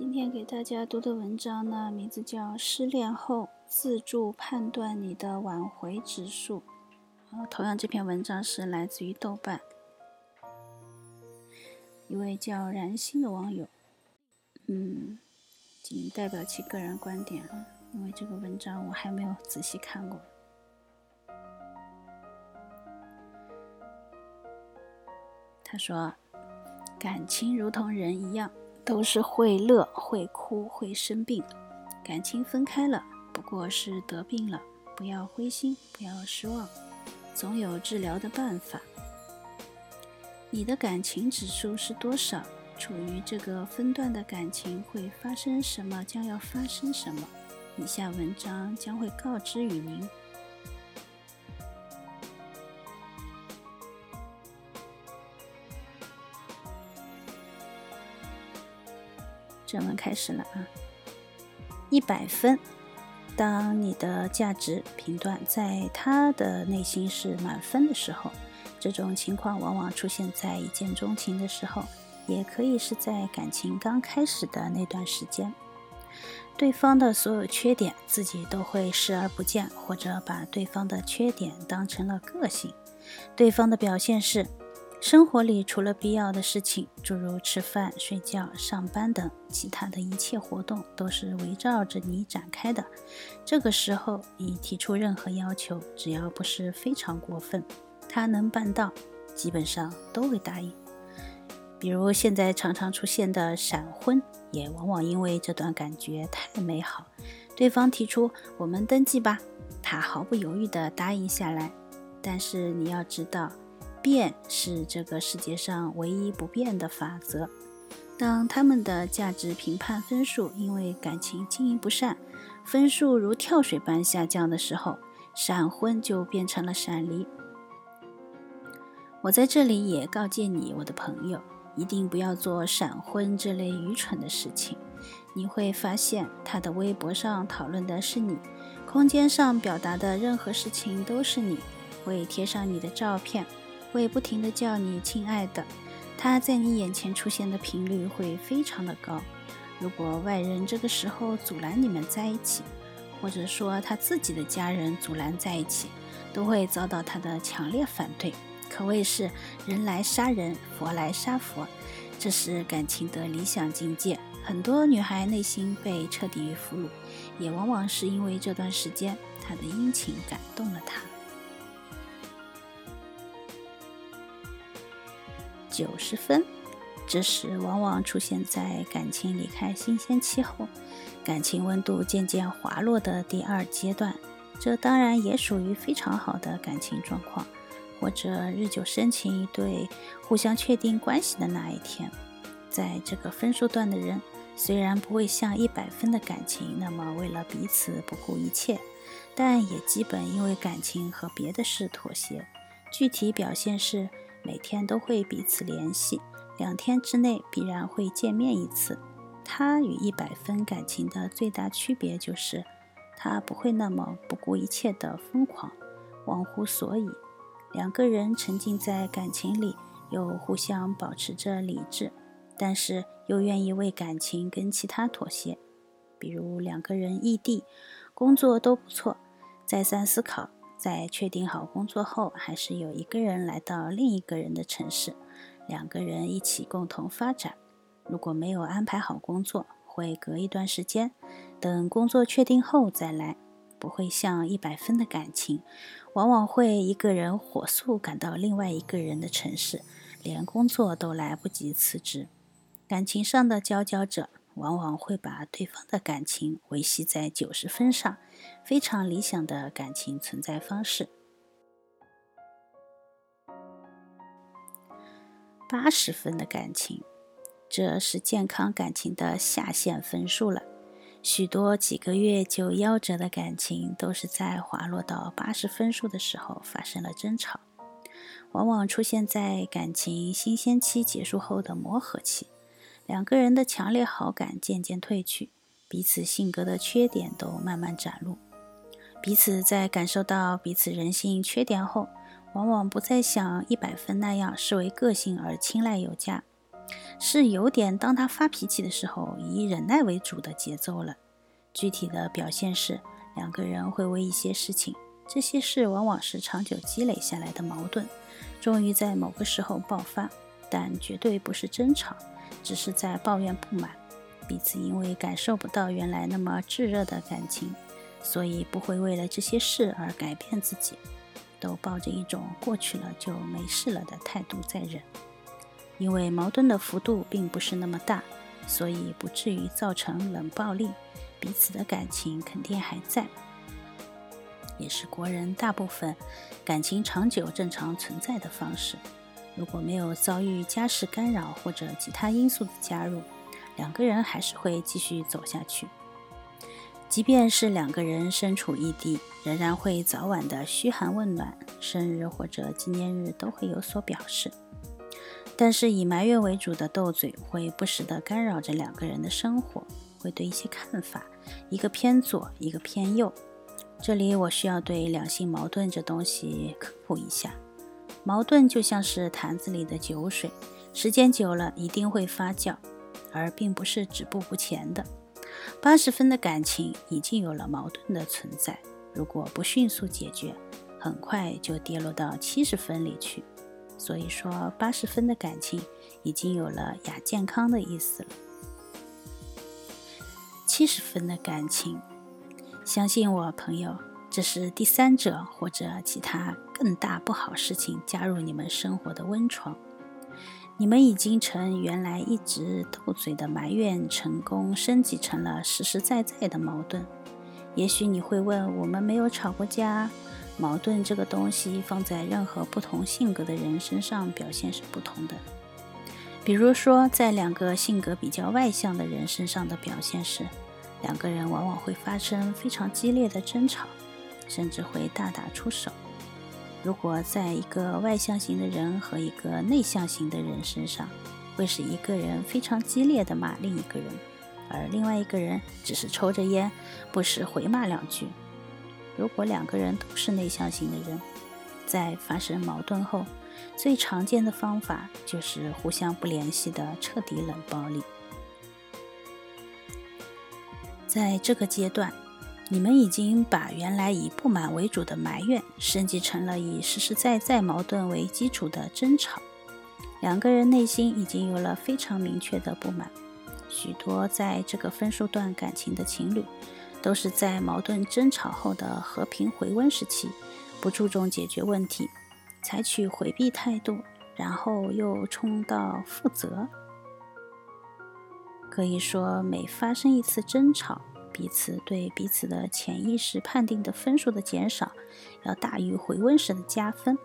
今天给大家读的文章呢，名字叫《失恋后自助判断你的挽回指数》。啊，同样这篇文章是来自于豆瓣一位叫然心的网友。嗯，仅代表其个人观点啊，因为这个文章我还没有仔细看过。他说：“感情如同人一样。”都是会乐、会哭、会生病，感情分开了，不过是得病了。不要灰心，不要失望，总有治疗的办法。你的感情指数是多少？处于这个分段的感情会发生什么？将要发生什么？以下文章将会告知于您。正文开始了啊！一百分，当你的价值评断在他的内心是满分的时候，这种情况往往出现在一见钟情的时候，也可以是在感情刚开始的那段时间。对方的所有缺点，自己都会视而不见，或者把对方的缺点当成了个性。对方的表现是。生活里除了必要的事情，诸如吃饭、睡觉、上班等，其他的一切活动都是围绕着你展开的。这个时候，你提出任何要求，只要不是非常过分，他能办到，基本上都会答应。比如现在常常出现的闪婚，也往往因为这段感觉太美好，对方提出“我们登记吧”，他毫不犹豫地答应下来。但是你要知道。变是这个世界上唯一不变的法则。当他们的价值评判分数因为感情经营不善，分数如跳水般下降的时候，闪婚就变成了闪离。我在这里也告诫你，我的朋友，一定不要做闪婚这类愚蠢的事情。你会发现，他的微博上讨论的是你，空间上表达的任何事情都是你，会贴上你的照片。会不停地叫你亲爱的，他在你眼前出现的频率会非常的高。如果外人这个时候阻拦你们在一起，或者说他自己的家人阻拦在一起，都会遭到他的强烈反对，可谓是人来杀人，佛来杀佛，这是感情的理想境界。很多女孩内心被彻底俘虏，也往往是因为这段时间他的殷勤感动了她。九十分，这时往往出现在感情离开新鲜期后，感情温度渐渐滑落的第二阶段。这当然也属于非常好的感情状况，或者日久生情一，对互相确定关系的那一天。在这个分数段的人，虽然不会像一百分的感情那么为了彼此不顾一切，但也基本因为感情和别的事妥协。具体表现是。每天都会彼此联系，两天之内必然会见面一次。他与一百分感情的最大区别就是，他不会那么不顾一切的疯狂，忘乎所以。两个人沉浸在感情里，又互相保持着理智，但是又愿意为感情跟其他妥协。比如两个人异地，工作都不错，再三思考。在确定好工作后，还是有一个人来到另一个人的城市，两个人一起共同发展。如果没有安排好工作，会隔一段时间，等工作确定后再来。不会像一百分的感情，往往会一个人火速赶到另外一个人的城市，连工作都来不及辞职。感情上的佼佼者。往往会把对方的感情维系在九十分上，非常理想的感情存在方式。八十分的感情，这是健康感情的下限分数了。许多几个月就夭折的感情，都是在滑落到八十分数的时候发生了争吵，往往出现在感情新鲜期结束后的磨合期。两个人的强烈好感渐渐褪去，彼此性格的缺点都慢慢展露。彼此在感受到彼此人性缺点后，往往不再像一百分那样视为个性而青睐有加。是有点当他发脾气的时候以忍耐为主的节奏了。具体的表现是，两个人会为一些事情，这些事往往是长久积累下来的矛盾，终于在某个时候爆发，但绝对不是争吵，只是在抱怨不满。彼此因为感受不到原来那么炙热的感情，所以不会为了这些事而改变自己，都抱着一种过去了就没事了的态度在忍。因为矛盾的幅度并不是那么大，所以不至于造成冷暴力，彼此的感情肯定还在，也是国人大部分感情长久正常存在的方式。如果没有遭遇家事干扰或者其他因素的加入，两个人还是会继续走下去。即便是两个人身处异地，仍然会早晚的嘘寒问暖，生日或者纪念日都会有所表示。但是以埋怨为主的斗嘴会不时地干扰着两个人的生活，会对一些看法一个偏左一个偏右。这里我需要对两性矛盾这东西科普一下：矛盾就像是坛子里的酒水，时间久了一定会发酵，而并不是止步不前的。八十分的感情已经有了矛盾的存在，如果不迅速解决，很快就跌落到七十分里去。所以说，八十分的感情已经有了亚健康的意思了。七十分的感情，相信我，朋友，这是第三者或者其他更大不好事情加入你们生活的温床。你们已经从原来一直斗嘴的埋怨，成功升级成了实实在在的矛盾。也许你会问：我们没有吵过架？矛盾这个东西放在任何不同性格的人身上表现是不同的。比如说，在两个性格比较外向的人身上的表现是，两个人往往会发生非常激烈的争吵，甚至会大打出手。如果在一个外向型的人和一个内向型的人身上，会使一个人非常激烈的骂另一个人，而另外一个人只是抽着烟，不时回骂两句。如果两个人都是内向型的人，在发生矛盾后，最常见的方法就是互相不联系的彻底冷暴力。在这个阶段，你们已经把原来以不满为主的埋怨升级成了以实实在在矛盾为基础的争吵。两个人内心已经有了非常明确的不满。许多在这个分数段感情的情侣。都是在矛盾争吵后的和平回温时期，不注重解决问题，采取回避态度，然后又冲到负责。可以说，每发生一次争吵，彼此对彼此的潜意识判定的分数的减少，要大于回温时的加分。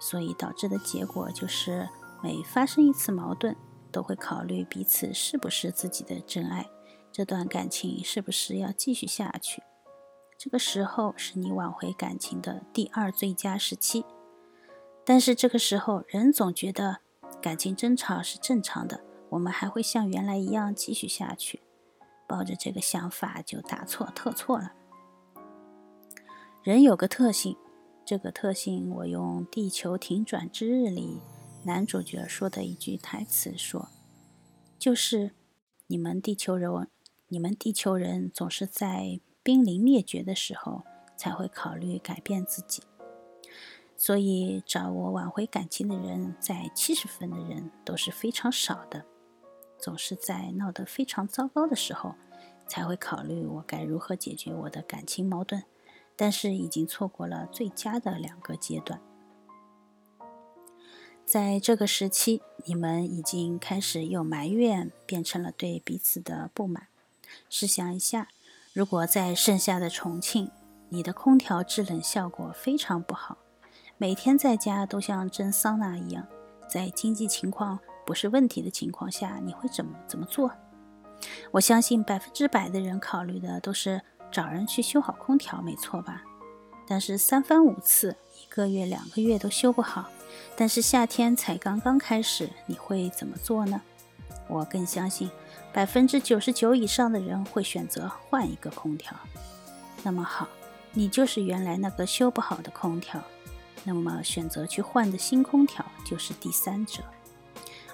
所以导致的结果就是，每发生一次矛盾，都会考虑彼此是不是自己的真爱。这段感情是不是要继续下去？这个时候是你挽回感情的第二最佳时期。但是这个时候，人总觉得感情争吵是正常的，我们还会像原来一样继续下去。抱着这个想法就大错特错了。人有个特性，这个特性我用《地球停转之日》里男主角说的一句台词说，就是你们地球人。你们地球人总是在濒临灭绝的时候才会考虑改变自己，所以找我挽回感情的人，在七十分的人都是非常少的，总是在闹得非常糟糕的时候才会考虑我该如何解决我的感情矛盾，但是已经错过了最佳的两个阶段。在这个时期，你们已经开始由埋怨变成了对彼此的不满。试想一下，如果在盛夏的重庆，你的空调制冷效果非常不好，每天在家都像蒸桑拿一样，在经济情况不是问题的情况下，你会怎么怎么做？我相信百分之百的人考虑的都是找人去修好空调，没错吧？但是三番五次，一个月、两个月都修不好，但是夏天才刚刚开始，你会怎么做呢？我更相信。百分之九十九以上的人会选择换一个空调。那么好，你就是原来那个修不好的空调，那么选择去换的新空调就是第三者。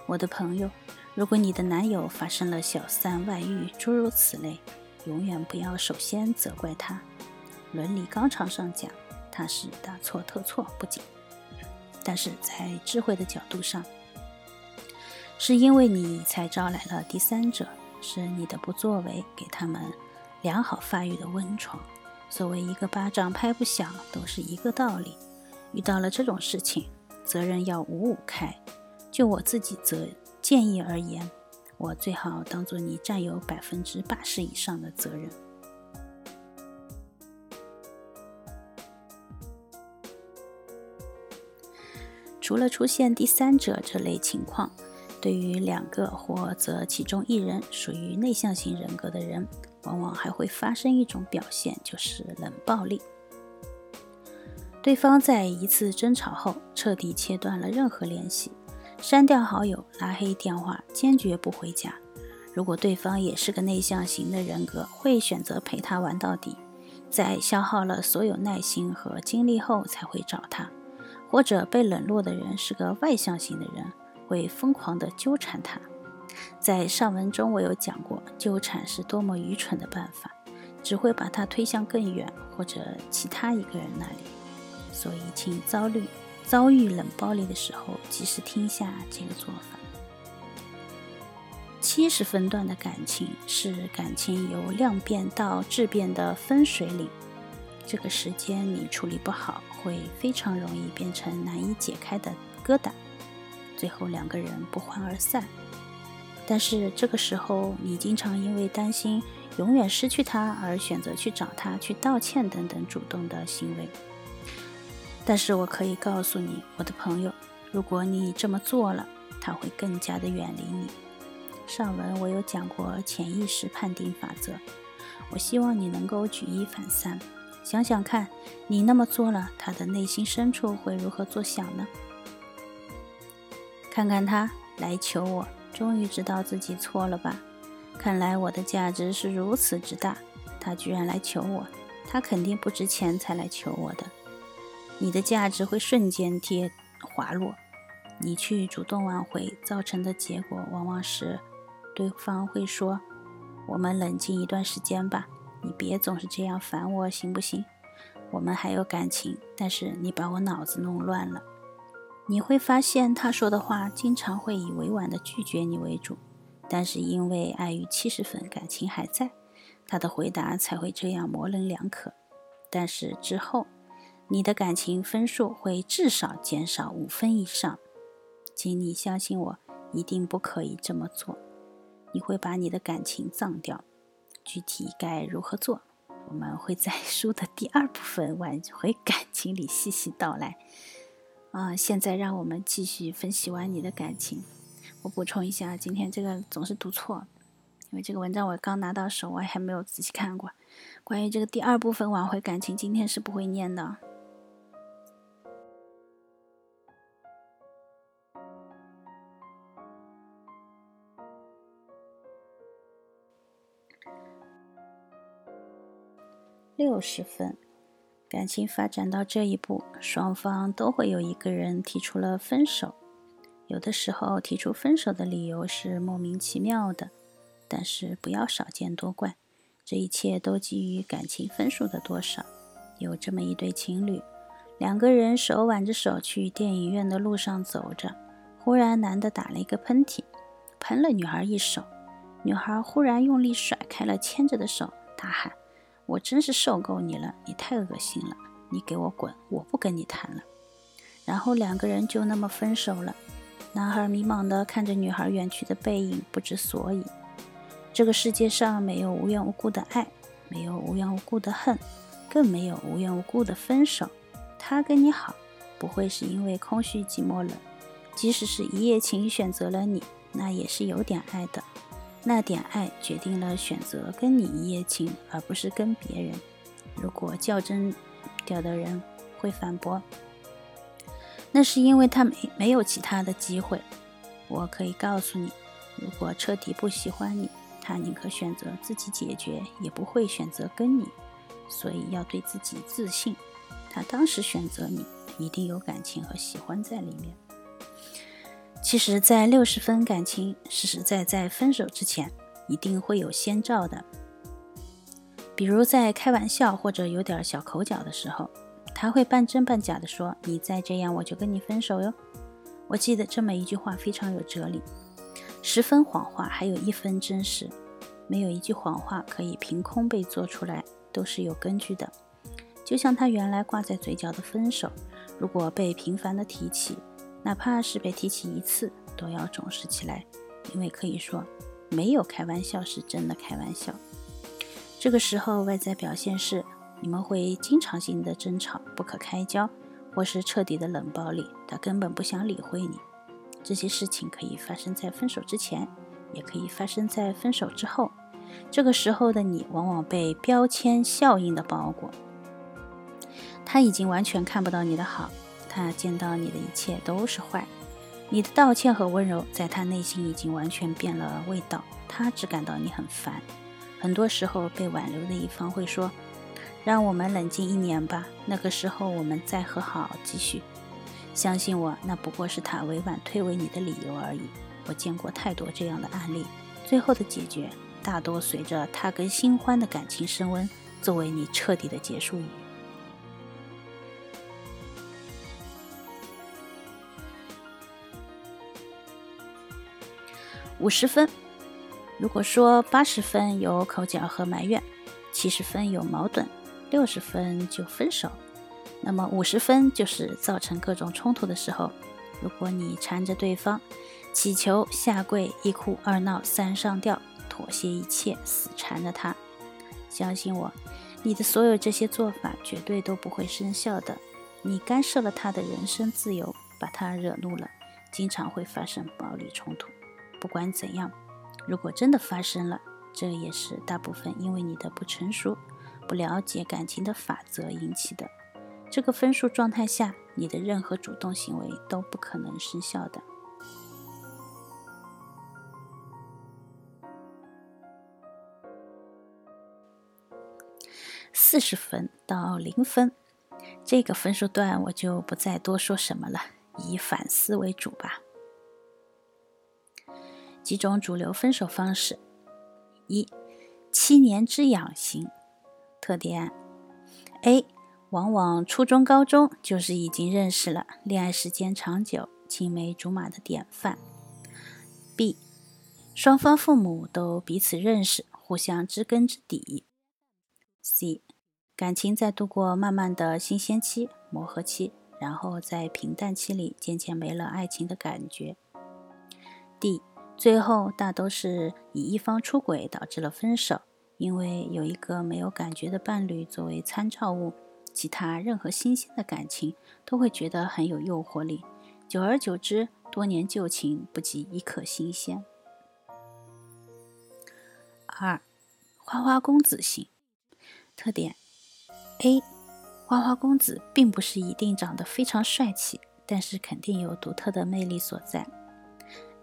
我的朋友，如果你的男友发生了小三、外遇，诸如此类，永远不要首先责怪他。伦理纲常上讲，他是大错特错不仅，但是在智慧的角度上，是因为你才招来了第三者，是你的不作为给他们良好发育的温床。所谓一个巴掌拍不响，都是一个道理。遇到了这种事情，责任要五五开。就我自己则建议而言，我最好当做你占有百分之八十以上的责任。除了出现第三者这类情况，对于两个或则其中一人属于内向型人格的人，往往还会发生一种表现，就是冷暴力。对方在一次争吵后，彻底切断了任何联系。删掉好友，拉黑电话，坚决不回家。如果对方也是个内向型的人格，会选择陪他玩到底，在消耗了所有耐心和精力后才会找他。或者被冷落的人是个外向型的人，会疯狂地纠缠他。在上文中，我有讲过，纠缠是多么愚蠢的办法，只会把他推向更远或者其他一个人那里。所以，请遭虑。遭遇冷暴力的时候，及时听下这个做法。七十分段的感情是感情由量变到质变的分水岭，这个时间你处理不好，会非常容易变成难以解开的疙瘩，最后两个人不欢而散。但是这个时候，你经常因为担心永远失去他而选择去找他、去道歉等等主动的行为。但是我可以告诉你，我的朋友，如果你这么做了，他会更加的远离你。上文我有讲过潜意识判定法则，我希望你能够举一反三，想想看，你那么做了，他的内心深处会如何作想呢？看看他来求我，终于知道自己错了吧？看来我的价值是如此之大，他居然来求我，他肯定不值钱才来求我的。你的价值会瞬间跌滑落，你去主动挽回，造成的结果往往是，对方会说：“我们冷静一段时间吧，你别总是这样烦我，行不行？我们还有感情，但是你把我脑子弄乱了。”你会发现他说的话经常会以委婉的拒绝你为主，但是因为碍于七十分感情还在，他的回答才会这样模棱两可。但是之后。你的感情分数会至少减少五分以上，请你相信我，一定不可以这么做。你会把你的感情葬掉。具体该如何做，我们会在书的第二部分《挽回感情》里细细道来。啊，现在让我们继续分析完你的感情。我补充一下，今天这个总是读错，因为这个文章我刚拿到手，我还没有仔细看过。关于这个第二部分挽回感情，今天是不会念的。六十分，感情发展到这一步，双方都会有一个人提出了分手。有的时候提出分手的理由是莫名其妙的，但是不要少见多怪。这一切都基于感情分数的多少。有这么一对情侣，两个人手挽着手去电影院的路上走着，忽然男的打了一个喷嚏，喷了女孩一手。女孩忽然用力甩开了牵着的手，大喊。我真是受够你了，你太恶心了，你给我滚，我不跟你谈了。然后两个人就那么分手了。男孩迷茫地看着女孩远去的背影，不知所以。这个世界上没有无缘无故的爱，没有无缘无故的恨，更没有无缘无故的分手。他跟你好，不会是因为空虚寂寞冷，即使是一夜情选择了你，那也是有点爱的。那点爱决定了选择跟你一夜情，而不是跟别人。如果较真掉的人会反驳，那是因为他没没有其他的机会。我可以告诉你，如果彻底不喜欢你，他宁可选择自己解决，也不会选择跟你。所以要对自己自信。他当时选择你，一定有感情和喜欢在里面。其实，在六十分感情，实实在在分手之前，一定会有先兆的。比如在开玩笑或者有点小口角的时候，他会半真半假的说：“你再这样，我就跟你分手哟。”我记得这么一句话非常有哲理：十分谎话，还有一分真实。没有一句谎话可以凭空被做出来，都是有根据的。就像他原来挂在嘴角的分手，如果被频繁的提起。哪怕是被提起一次，都要重视起来，因为可以说，没有开玩笑是真的开玩笑。这个时候，外在表现是你们会经常性的争吵，不可开交，或是彻底的冷暴力，他根本不想理会你。这些事情可以发生在分手之前，也可以发生在分手之后。这个时候的你，往往被标签效应的包裹，他已经完全看不到你的好。他见到你的一切都是坏，你的道歉和温柔在他内心已经完全变了味道。他只感到你很烦。很多时候，被挽留的一方会说：“让我们冷静一年吧，那个时候我们再和好继续。”相信我，那不过是他委婉推诿你的理由而已。我见过太多这样的案例，最后的解决大多随着他跟新欢的感情升温，作为你彻底的结束语。五十分，如果说八十分有口角和埋怨，七十分有矛盾，六十分就分手，那么五十分就是造成各种冲突的时候。如果你缠着对方，乞求、下跪、一哭二闹三上吊，妥协一切，死缠着他，相信我，你的所有这些做法绝对都不会生效的。你干涉了他的人身自由，把他惹怒了，经常会发生暴力冲突。不管怎样，如果真的发生了，这也是大部分因为你的不成熟、不了解感情的法则引起的。这个分数状态下，你的任何主动行为都不可能生效的。四十分到零分，这个分数段我就不再多说什么了，以反思为主吧。几种主流分手方式：一、七年之痒型。特点：A. 往往初中、高中就是已经认识了，恋爱时间长久，青梅竹马的典范。B. 双方父母都彼此认识，互相知根知底。C. 感情在度过慢慢的新鲜期、磨合期，然后在平淡期里渐渐没了爱情的感觉。D. 最后大都是以一方出轨导致了分手，因为有一个没有感觉的伴侣作为参照物，其他任何新鲜的感情都会觉得很有诱惑力。久而久之，多年旧情不及一刻新鲜。二，花花公子型特点：A，花花公子并不是一定长得非常帅气，但是肯定有独特的魅力所在。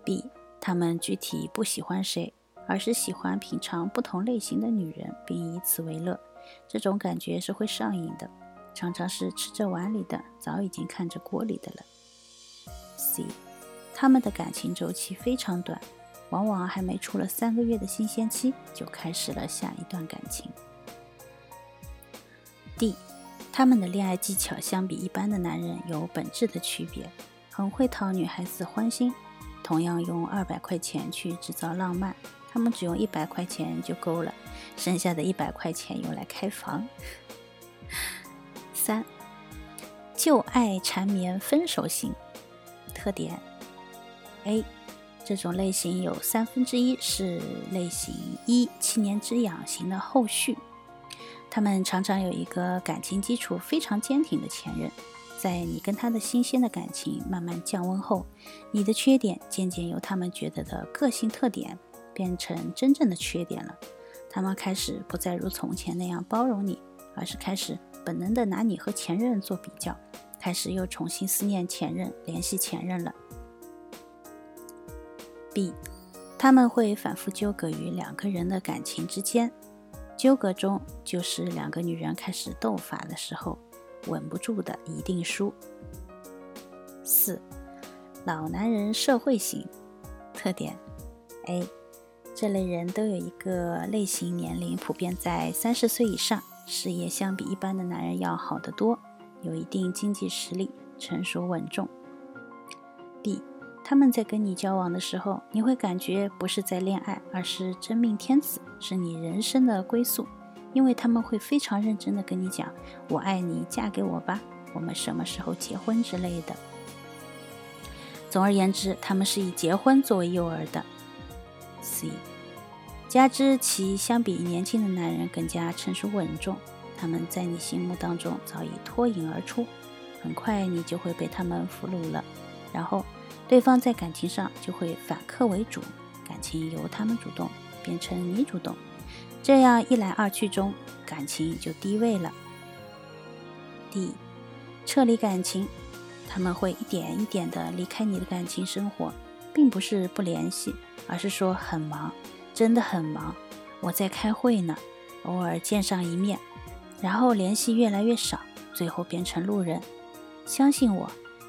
B。他们具体不喜欢谁，而是喜欢品尝不同类型的女人，并以此为乐。这种感觉是会上瘾的，常常是吃着碗里的，早已经看着锅里的了。C，他们的感情周期非常短，往往还没出了三个月的新鲜期，就开始了下一段感情。D，他们的恋爱技巧相比一般的男人有本质的区别，很会讨女孩子欢心。同样用二百块钱去制造浪漫，他们只用一百块钱就够了，剩下的一百块钱用来开房。三，旧爱缠绵分手型特点：A，这种类型有三分之一是类型一七年之痒型的后续，他们常常有一个感情基础非常坚挺的前任。在你跟他的新鲜的感情慢慢降温后，你的缺点渐渐由他们觉得的个性特点变成真正的缺点了。他们开始不再如从前那样包容你，而是开始本能的拿你和前任做比较，开始又重新思念前任，联系前任了。B，他们会反复纠葛于两个人的感情之间，纠葛中就是两个女人开始斗法的时候。稳不住的一定输。四，老男人社会型。特点：A，这类人都有一个类型年龄普遍在三十岁以上，事业相比一般的男人要好得多，有一定经济实力，成熟稳重。B，他们在跟你交往的时候，你会感觉不是在恋爱，而是真命天子，是你人生的归宿，因为他们会非常认真的跟你讲：“我爱你，嫁给我吧，我们什么时候结婚之类的。”总而言之，他们是以结婚作为诱饵的。C，加之其相比年轻的男人更加成熟稳重，他们在你心目当中早已脱颖而出，很快你就会被他们俘虏了。然后，对方在感情上就会反客为主，感情由他们主动变成你主动，这样一来二去中，感情就低位了。D，撤离感情。他们会一点一点的离开你的感情生活，并不是不联系，而是说很忙，真的很忙。我在开会呢，偶尔见上一面，然后联系越来越少，最后变成路人。相信我，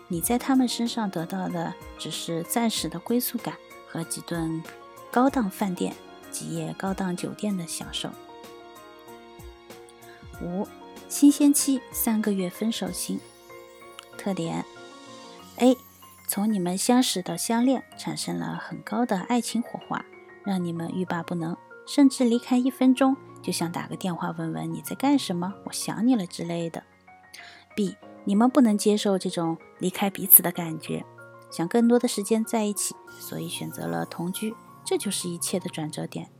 你在他们身上得到的只是暂时的归宿感和几顿高档饭店、几夜高档酒店的享受。五，新鲜期三个月分手型。特点：A，从你们相识到相恋，产生了很高的爱情火花，让你们欲罢不能，甚至离开一分钟就想打个电话问问你在干什么，我想你了之类的。B，你们不能接受这种离开彼此的感觉，想更多的时间在一起，所以选择了同居，这就是一切的转折点。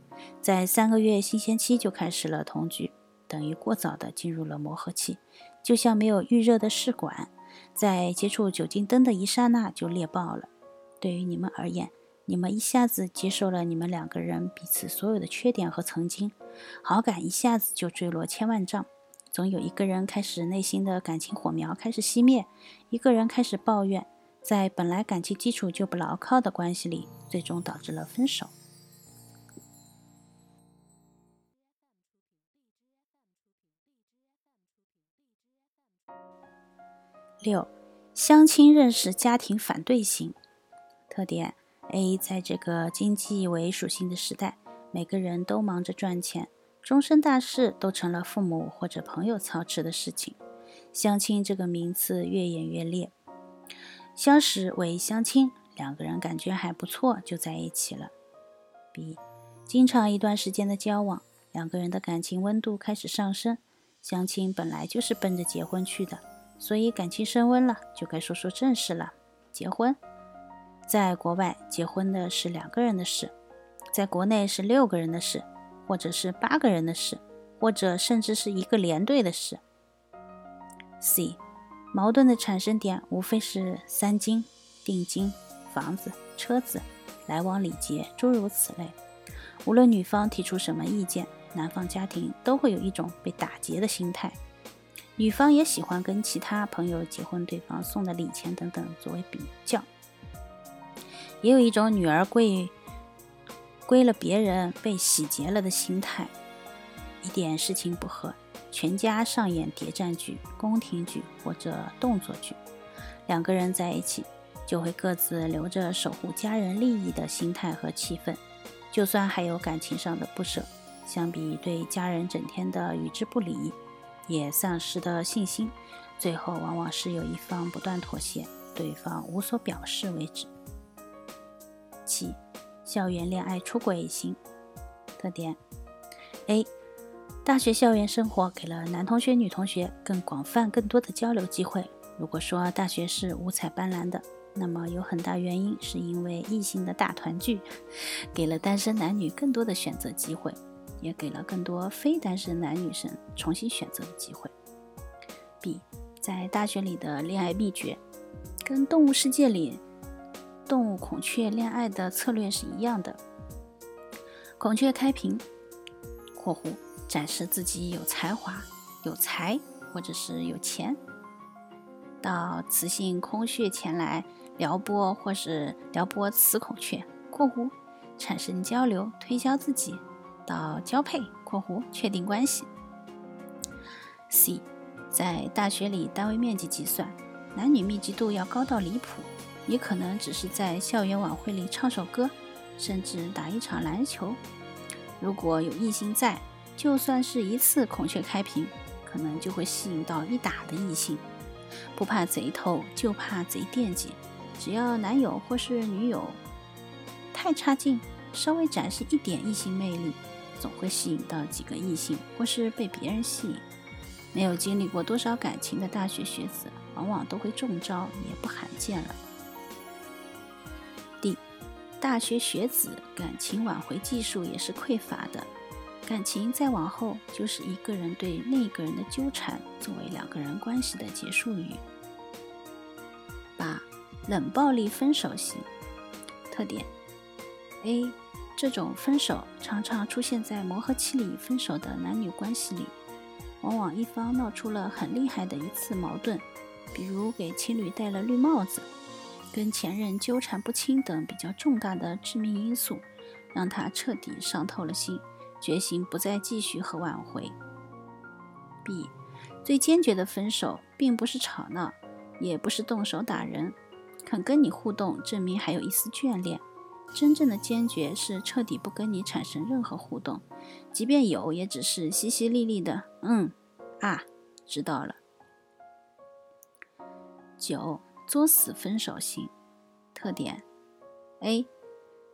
在三个月新鲜期就开始了同居，等于过早的进入了磨合期，就像没有预热的试管。在接触酒精灯的一刹那就裂爆了。对于你们而言，你们一下子接受了你们两个人彼此所有的缺点和曾经，好感一下子就坠落千万丈。总有一个人开始内心的感情火苗开始熄灭，一个人开始抱怨，在本来感情基础就不牢靠的关系里，最终导致了分手。六，相亲认识家庭反对型特点：A，在这个经济为属性的时代，每个人都忙着赚钱，终身大事都成了父母或者朋友操持的事情。相亲这个名词越演越烈，相识为相亲，两个人感觉还不错就在一起了。B，经常一段时间的交往，两个人的感情温度开始上升。相亲本来就是奔着结婚去的。所以感情升温了，就该说说正事了。结婚，在国外结婚的是两个人的事，在国内是六个人的事，或者是八个人的事，或者甚至是一个连队的事。C，矛盾的产生点无非是三金、定金、房子、车子、来往礼节，诸如此类。无论女方提出什么意见，男方家庭都会有一种被打劫的心态。女方也喜欢跟其他朋友结婚，对方送的礼钱等等作为比较，也有一种女儿归归了别人被洗劫了的心态。一点事情不合，全家上演谍战剧、宫廷剧或者动作剧。两个人在一起，就会各自留着守护家人利益的心态和气氛。就算还有感情上的不舍，相比对家人整天的与之不理。也丧失的信心，最后往往是有一方不断妥协，对方无所表示为止。七，校园恋爱出轨型特点：A，大学校园生活给了男同学、女同学更广泛、更多的交流机会。如果说大学是五彩斑斓的，那么有很大原因是因为异性的大团聚，给了单身男女更多的选择机会。也给了更多非单身男女生重新选择的机会。B，在大学里的恋爱秘诀，跟动物世界里动物孔雀恋爱的策略是一样的。孔雀开屏（括弧展示自己有才华、有才或者是有钱），到雌性空穴前来撩拨或是撩拨雌孔雀（括弧产生交流、推销自己）。到交配（括弧确定关系）。C，在大学里单位面积计算，男女密集度要高到离谱，也可能只是在校园晚会里唱首歌，甚至打一场篮球。如果有异性在，就算是一次孔雀开屏，可能就会吸引到一打的异性。不怕贼偷，就怕贼惦记。只要男友或是女友太差劲，稍微展示一点异性魅力，总会吸引到几个异性，或是被别人吸引。没有经历过多少感情的大学学子，往往都会中招，也不罕见了。D，大学学子感情挽回技术也是匮乏的。感情再往后，就是一个人对另一个人的纠缠，作为两个人关系的结束语。八、冷暴力分手型特点：A. 这种分手常常出现在磨合期里分手的男女关系里，往往一方闹出了很厉害的一次矛盾，比如给情侣戴了绿帽子，跟前任纠缠不清等比较重大的致命因素，让他彻底伤透了心。决心不再继续和挽回。B，最坚决的分手，并不是吵闹，也不是动手打人，肯跟你互动，证明还有一丝眷恋。真正的坚决是彻底不跟你产生任何互动，即便有，也只是淅淅沥沥的。嗯，啊，知道了。九，作死分手型，特点：A。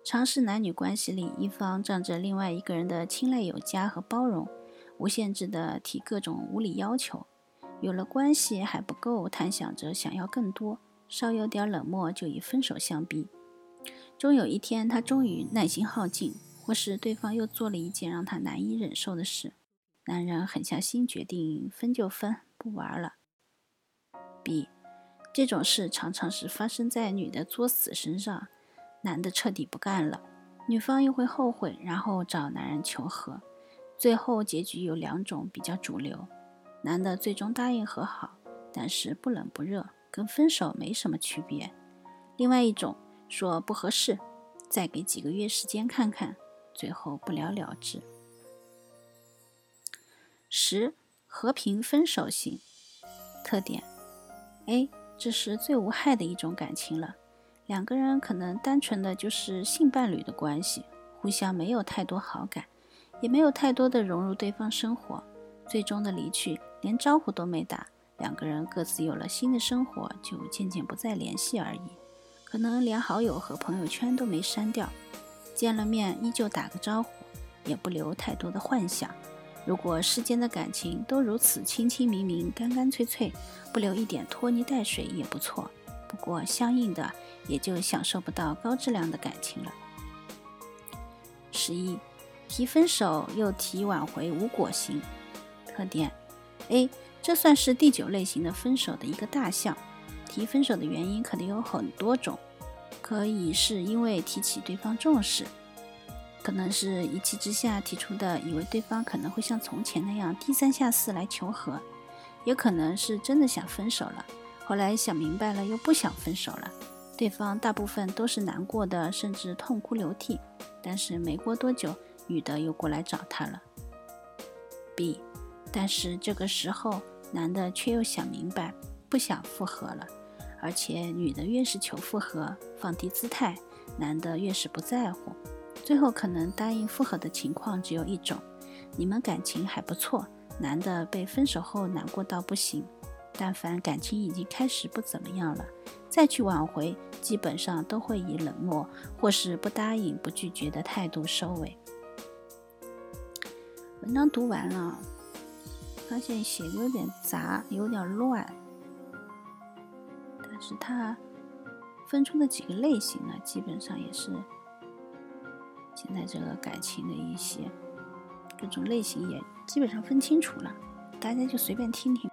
尝试男女关系里，一方仗着另外一个人的青睐有加和包容，无限制的提各种无理要求。有了关系还不够，贪想着想要更多，稍有点冷漠就以分手相逼。终有一天，他终于耐心耗尽，或是对方又做了一件让他难以忍受的事，男人狠下心决定分就分，不玩了。B，这种事常常是发生在女的作死身上。男的彻底不干了，女方又会后悔，然后找男人求和，最后结局有两种比较主流：男的最终答应和好，但是不冷不热，跟分手没什么区别；另外一种说不合适，再给几个月时间看看，最后不了了之。十和平分手型特点：A，这是最无害的一种感情了。两个人可能单纯的就是性伴侣的关系，互相没有太多好感，也没有太多的融入对方生活。最终的离去，连招呼都没打，两个人各自有了新的生活，就渐渐不再联系而已。可能连好友和朋友圈都没删掉，见了面依旧打个招呼，也不留太多的幻想。如果世间的感情都如此清清明明、干干脆脆，不留一点拖泥带水也不错。过，相应的也就享受不到高质量的感情了。十一，提分手又提挽回无果型特点：A，这算是第九类型的分手的一个大项。提分手的原因可能有很多种，可以是因为提起对方重视，可能是一气之下提出的，以为对方可能会像从前那样低三下四来求和，也可能是真的想分手了。后来想明白了，又不想分手了。对方大部分都是难过的，甚至痛哭流涕。但是没过多久，女的又过来找他了。B，但是这个时候，男的却又想明白，不想复合了。而且女的越是求复合，放低姿态，男的越是不在乎。最后可能答应复合的情况只有一种：你们感情还不错，男的被分手后难过到不行。但凡感情已经开始不怎么样了，再去挽回，基本上都会以冷漠或是不答应、不拒绝的态度收尾。文章读完了，发现写的有点杂，有点乱，但是它分出的几个类型呢，基本上也是现在这个感情的一些各种类型也基本上分清楚了，大家就随便听听。